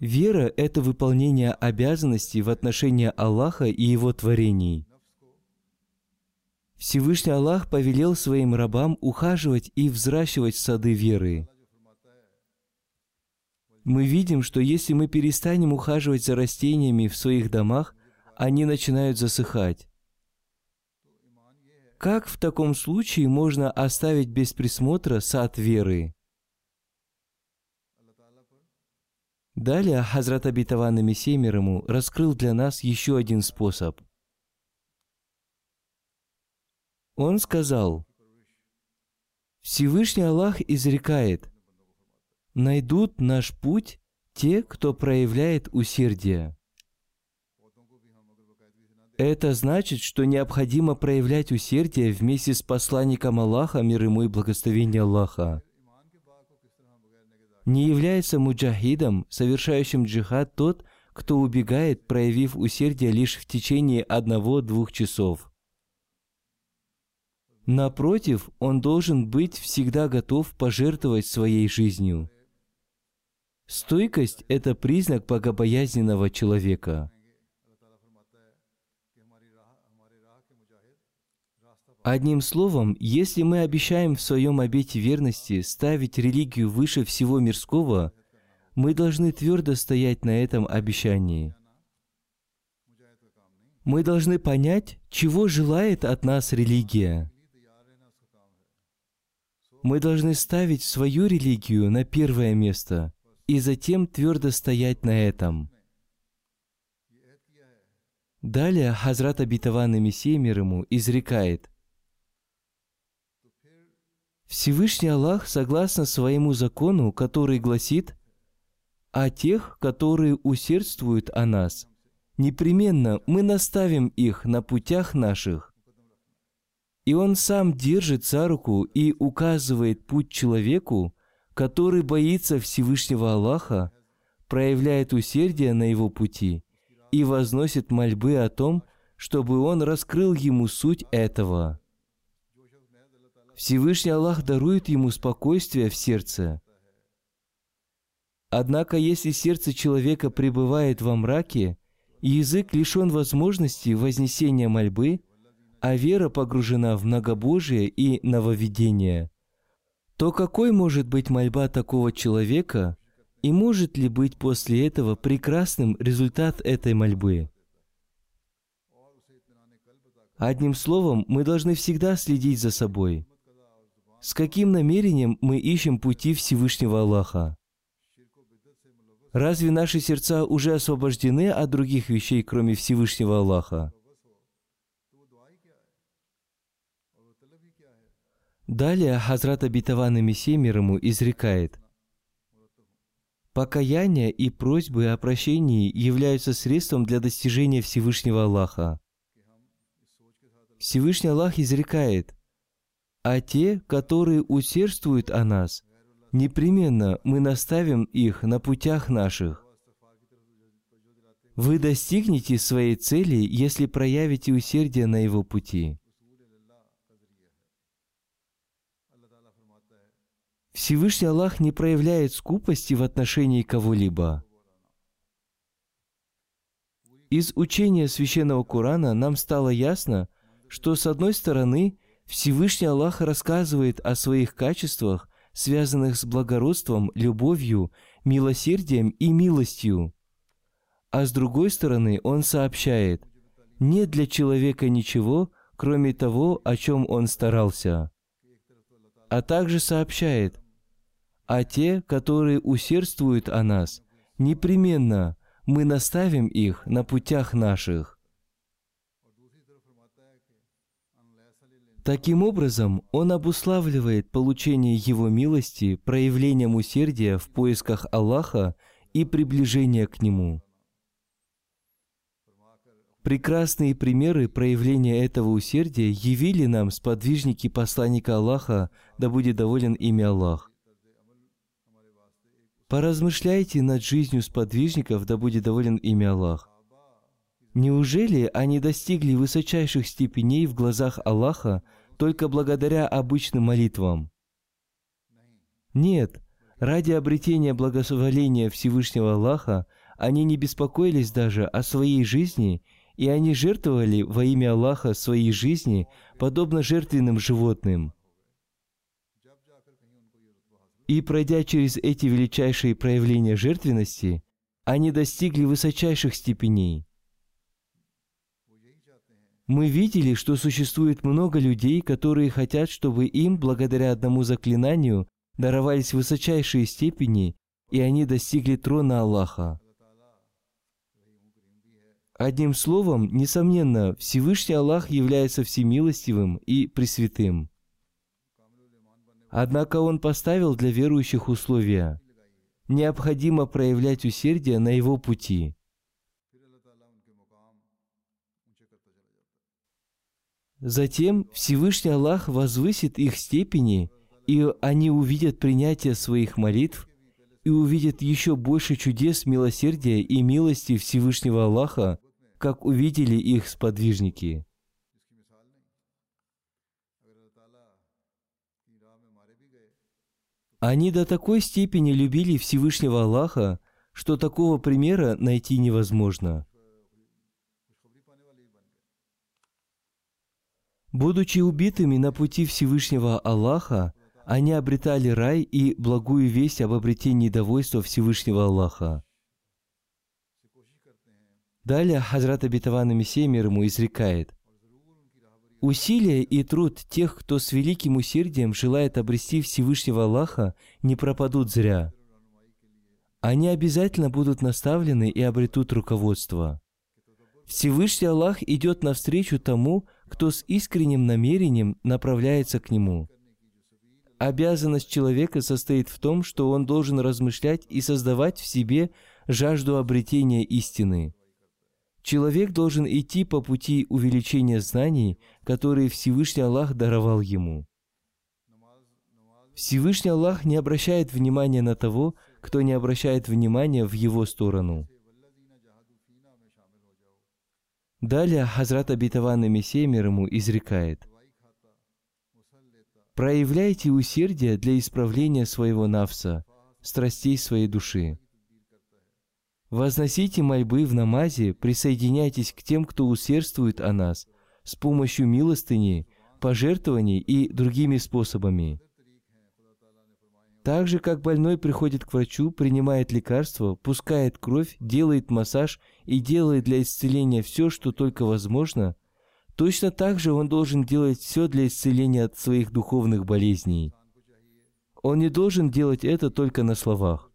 Вера – это выполнение обязанностей в отношении Аллаха и Его творений – Всевышний Аллах повелел своим рабам ухаживать и взращивать сады веры. Мы видим, что если мы перестанем ухаживать за растениями в своих домах, они начинают засыхать. Как в таком случае можно оставить без присмотра сад веры? Далее Хазрат Абитаван Мессия ему раскрыл для нас еще один способ – Он сказал, Всевышний Аллах изрекает, «Найдут наш путь те, кто проявляет усердие». Это значит, что необходимо проявлять усердие вместе с посланником Аллаха, мир ему и благословение Аллаха. Не является муджахидом, совершающим джихад, тот, кто убегает, проявив усердие лишь в течение одного-двух часов – Напротив, он должен быть всегда готов пожертвовать своей жизнью. Стойкость – это признак богобоязненного человека. Одним словом, если мы обещаем в своем обете верности ставить религию выше всего мирского, мы должны твердо стоять на этом обещании. Мы должны понять, чего желает от нас религия. Мы должны ставить свою религию на первое место и затем твердо стоять на этом. Далее Хазрат Абитаван Мессия мир ему изрекает, Всевышний Аллах, согласно своему закону, который гласит, «А тех, которые усердствуют о нас, непременно мы наставим их на путях наших, и он сам держит за руку и указывает путь человеку, который боится Всевышнего Аллаха, проявляет усердие на его пути и возносит мольбы о том, чтобы он раскрыл ему суть этого. Всевышний Аллах дарует ему спокойствие в сердце. Однако, если сердце человека пребывает во мраке, язык лишен возможности вознесения мольбы – а вера погружена в многобожие и нововведение, то какой может быть мольба такого человека, и может ли быть после этого прекрасным результат этой мольбы? Одним словом, мы должны всегда следить за собой. С каким намерением мы ищем пути Всевышнего Аллаха? Разве наши сердца уже освобождены от других вещей, кроме Всевышнего Аллаха? Далее Хазрат Абитаван Мессия мир ему изрекает. Покаяние и просьбы о прощении являются средством для достижения Всевышнего Аллаха. Всевышний Аллах изрекает, а те, которые усердствуют о нас, непременно мы наставим их на путях наших. Вы достигнете своей цели, если проявите усердие на его пути. Всевышний Аллах не проявляет скупости в отношении кого-либо. Из учения священного Корана нам стало ясно, что с одной стороны Всевышний Аллах рассказывает о своих качествах, связанных с благородством, любовью, милосердием и милостью. А с другой стороны, Он сообщает, нет для человека ничего, кроме того, о чем он старался. А также сообщает, а те, которые усердствуют о нас, непременно мы наставим их на путях наших. Таким образом, он обуславливает получение Его милости проявлением усердия в поисках Аллаха и приближения к Нему. Прекрасные примеры проявления этого усердия явили нам сподвижники посланника Аллаха, да будет доволен ими Аллах. Поразмышляйте над жизнью сподвижников, да будет доволен ими Аллах. Неужели они достигли высочайших степеней в глазах Аллаха только благодаря обычным молитвам? Нет, ради обретения благословения Всевышнего Аллаха они не беспокоились даже о своей жизни, и они жертвовали во имя Аллаха своей жизни, подобно жертвенным животным – и пройдя через эти величайшие проявления жертвенности, они достигли высочайших степеней. Мы видели, что существует много людей, которые хотят, чтобы им, благодаря одному заклинанию, даровались высочайшие степени, и они достигли трона Аллаха. Одним словом, несомненно, Всевышний Аллах является всемилостивым и пресвятым. Однако он поставил для верующих условия. Необходимо проявлять усердие на его пути. Затем Всевышний Аллах возвысит их степени, и они увидят принятие своих молитв и увидят еще больше чудес милосердия и милости Всевышнего Аллаха, как увидели их сподвижники. Они до такой степени любили Всевышнего Аллаха, что такого примера найти невозможно. Будучи убитыми на пути Всевышнего Аллаха, они обретали рай и благую весть об обретении довольства Всевышнего Аллаха. Далее Хазрат Абитаван Мессия мир ему изрекает – Усилия и труд тех, кто с великим усердием желает обрести Всевышнего Аллаха, не пропадут зря. Они обязательно будут наставлены и обретут руководство. Всевышний Аллах идет навстречу тому, кто с искренним намерением направляется к Нему. Обязанность человека состоит в том, что он должен размышлять и создавать в себе жажду обретения истины – Человек должен идти по пути увеличения знаний, которые Всевышний Аллах даровал ему. Всевышний Аллах не обращает внимания на того, кто не обращает внимания в его сторону. Далее Хазрат и Мессия мир ему изрекает, «Проявляйте усердие для исправления своего навса, страстей своей души. Возносите мольбы в намазе, присоединяйтесь к тем, кто усердствует о нас, с помощью милостыни, пожертвований и другими способами. Так же, как больной приходит к врачу, принимает лекарства, пускает кровь, делает массаж и делает для исцеления все, что только возможно, точно так же он должен делать все для исцеления от своих духовных болезней. Он не должен делать это только на словах.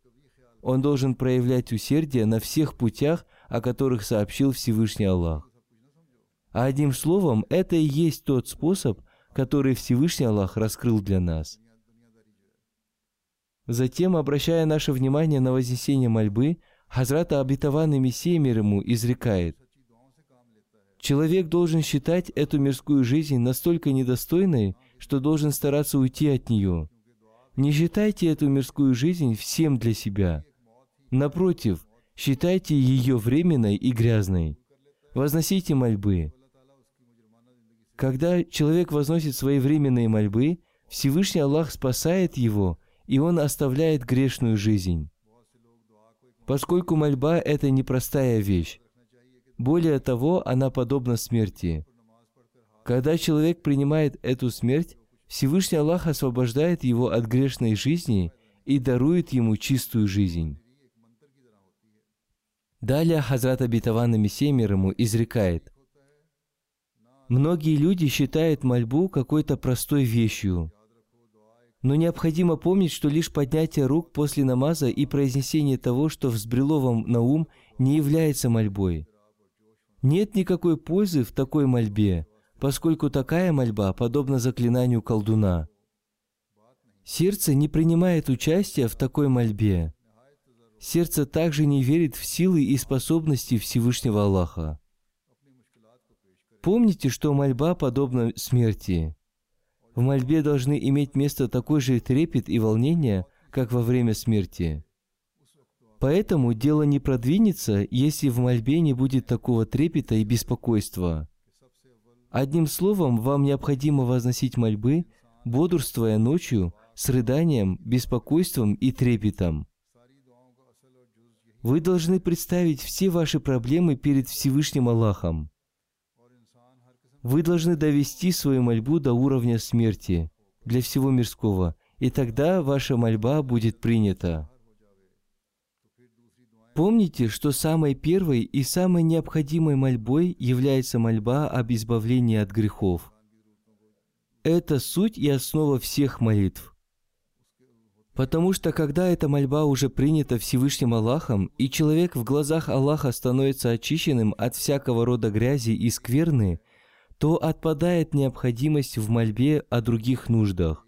Он должен проявлять усердие на всех путях, о которых сообщил Всевышний Аллах. А одним словом, это и есть тот способ, которые Всевышний Аллах раскрыл для нас. Затем, обращая наше внимание на вознесение мольбы, Хазрата и Мессия мир ему изрекает, Человек должен считать эту мирскую жизнь настолько недостойной, что должен стараться уйти от нее. Не считайте эту мирскую жизнь всем для себя. Напротив, считайте ее временной и грязной. Возносите мольбы. Когда человек возносит свои временные мольбы, Всевышний Аллах спасает его, и он оставляет грешную жизнь. Поскольку мольба – это непростая вещь. Более того, она подобна смерти. Когда человек принимает эту смерть, Всевышний Аллах освобождает его от грешной жизни и дарует ему чистую жизнь. Далее Хазрат Абитаван Мессия мир ему изрекает, Многие люди считают мольбу какой-то простой вещью. Но необходимо помнить, что лишь поднятие рук после намаза и произнесение того, что взбрело вам на ум, не является мольбой. Нет никакой пользы в такой мольбе, поскольку такая мольба подобна заклинанию колдуна. Сердце не принимает участия в такой мольбе. Сердце также не верит в силы и способности Всевышнего Аллаха. Помните, что мольба подобна смерти. В мольбе должны иметь место такой же трепет и волнение, как во время смерти. Поэтому дело не продвинется, если в мольбе не будет такого трепета и беспокойства. Одним словом, вам необходимо возносить мольбы, бодрствуя ночью, с рыданием, беспокойством и трепетом. Вы должны представить все ваши проблемы перед Всевышним Аллахом. Вы должны довести свою мольбу до уровня смерти для всего мирского, и тогда ваша мольба будет принята. Помните, что самой первой и самой необходимой мольбой является мольба об избавлении от грехов. Это суть и основа всех молитв. Потому что когда эта мольба уже принята Всевышним Аллахом, и человек в глазах Аллаха становится очищенным от всякого рода грязи и скверны, то отпадает необходимость в мольбе о других нуждах.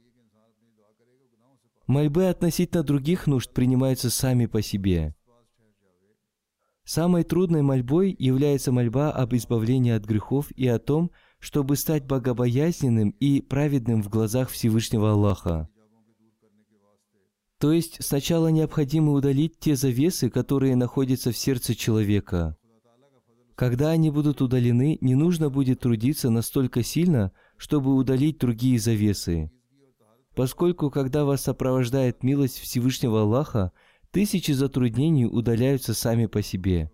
Мольбы относительно других нужд принимаются сами по себе. Самой трудной мольбой является мольба об избавлении от грехов и о том, чтобы стать богобоязненным и праведным в глазах Всевышнего Аллаха. То есть сначала необходимо удалить те завесы, которые находятся в сердце человека. Когда они будут удалены, не нужно будет трудиться настолько сильно, чтобы удалить другие завесы. Поскольку, когда вас сопровождает милость Всевышнего Аллаха, Тысячи затруднений удаляются сами по себе.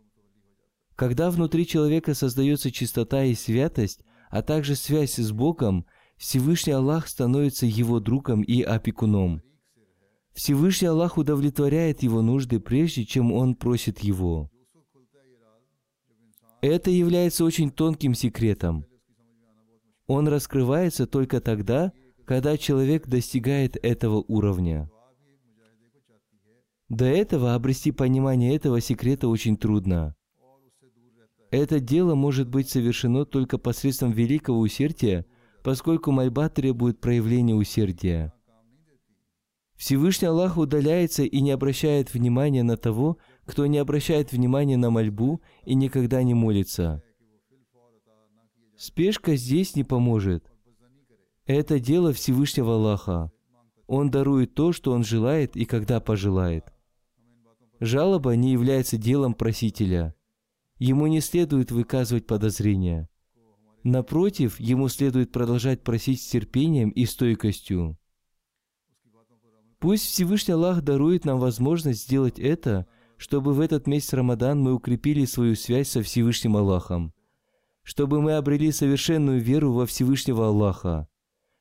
Когда внутри человека создается чистота и святость, а также связь с Богом, Всевышний Аллах становится его другом и опекуном. Всевышний Аллах удовлетворяет его нужды, прежде чем он просит его. Это является очень тонким секретом. Он раскрывается только тогда, когда человек достигает этого уровня. До этого обрести понимание этого секрета очень трудно. Это дело может быть совершено только посредством великого усердия, поскольку мольба требует проявления усердия. Всевышний Аллах удаляется и не обращает внимания на того, кто не обращает внимания на мольбу и никогда не молится. Спешка здесь не поможет. Это дело Всевышнего Аллаха. Он дарует то, что Он желает и когда пожелает. Жалоба не является делом просителя. Ему не следует выказывать подозрения. Напротив, ему следует продолжать просить с терпением и стойкостью. Пусть Всевышний Аллах дарует нам возможность сделать это, чтобы в этот месяц Рамадан мы укрепили свою связь со Всевышним Аллахом, чтобы мы обрели совершенную веру во Всевышнего Аллаха,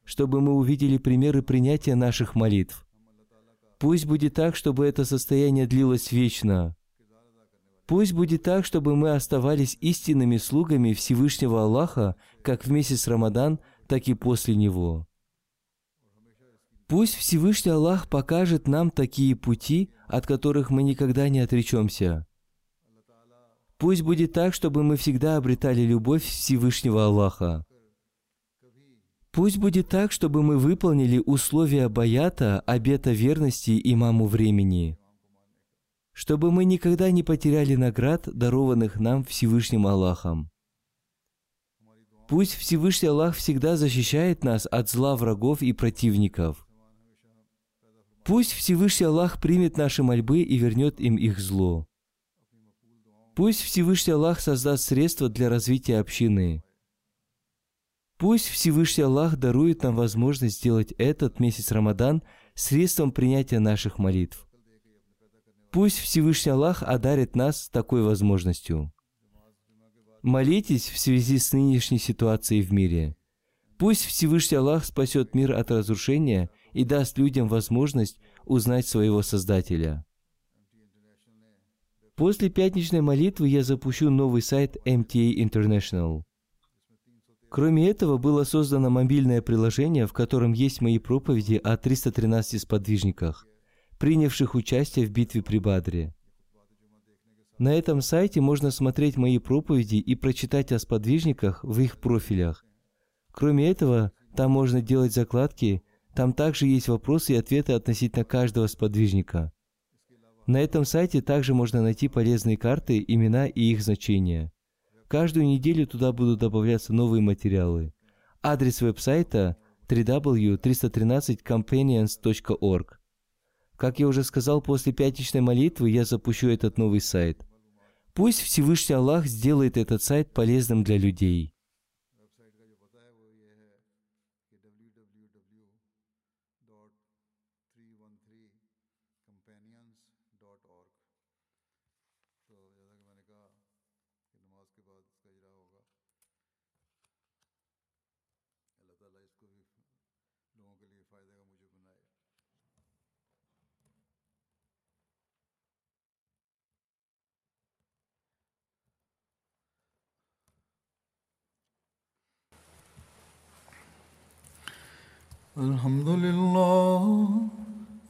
чтобы мы увидели примеры принятия наших молитв, Пусть будет так, чтобы это состояние длилось вечно. Пусть будет так, чтобы мы оставались истинными слугами Всевышнего Аллаха как в месяц Рамадан, так и после него. Пусть Всевышний Аллах покажет нам такие пути, от которых мы никогда не отречемся. Пусть будет так, чтобы мы всегда обретали любовь Всевышнего Аллаха. Пусть будет так, чтобы мы выполнили условия баята, обета верности имаму времени. Чтобы мы никогда не потеряли наград, дарованных нам Всевышним Аллахом. Пусть Всевышний Аллах всегда защищает нас от зла врагов и противников. Пусть Всевышний Аллах примет наши мольбы и вернет им их зло. Пусть Всевышний Аллах создаст средства для развития общины. Пусть Всевышний Аллах дарует нам возможность сделать этот месяц Рамадан средством принятия наших молитв. Пусть Всевышний Аллах одарит нас такой возможностью. Молитесь в связи с нынешней ситуацией в мире. Пусть Всевышний Аллах спасет мир от разрушения и даст людям возможность узнать своего Создателя. После пятничной молитвы я запущу новый сайт MTA International. Кроме этого, было создано мобильное приложение, в котором есть мои проповеди о 313 сподвижниках, принявших участие в битве при Бадре. На этом сайте можно смотреть мои проповеди и прочитать о сподвижниках в их профилях. Кроме этого, там можно делать закладки, там также есть вопросы и ответы относительно каждого сподвижника. На этом сайте также можно найти полезные карты, имена и их значения. Каждую неделю туда будут добавляться новые материалы. Адрес веб-сайта www.313companions.org. Как я уже сказал, после пятничной молитвы я запущу этот новый сайт. Пусть Всевышний Аллах сделает этот сайт полезным для людей. www.313companions.org तो जैसा कि मैंने कहा कि नमाज के बाद इसका इजरा होगा अल्लाह ताला इसको भी लोगों के लिए फ़ायदे का मुझे बनाए الحمد لله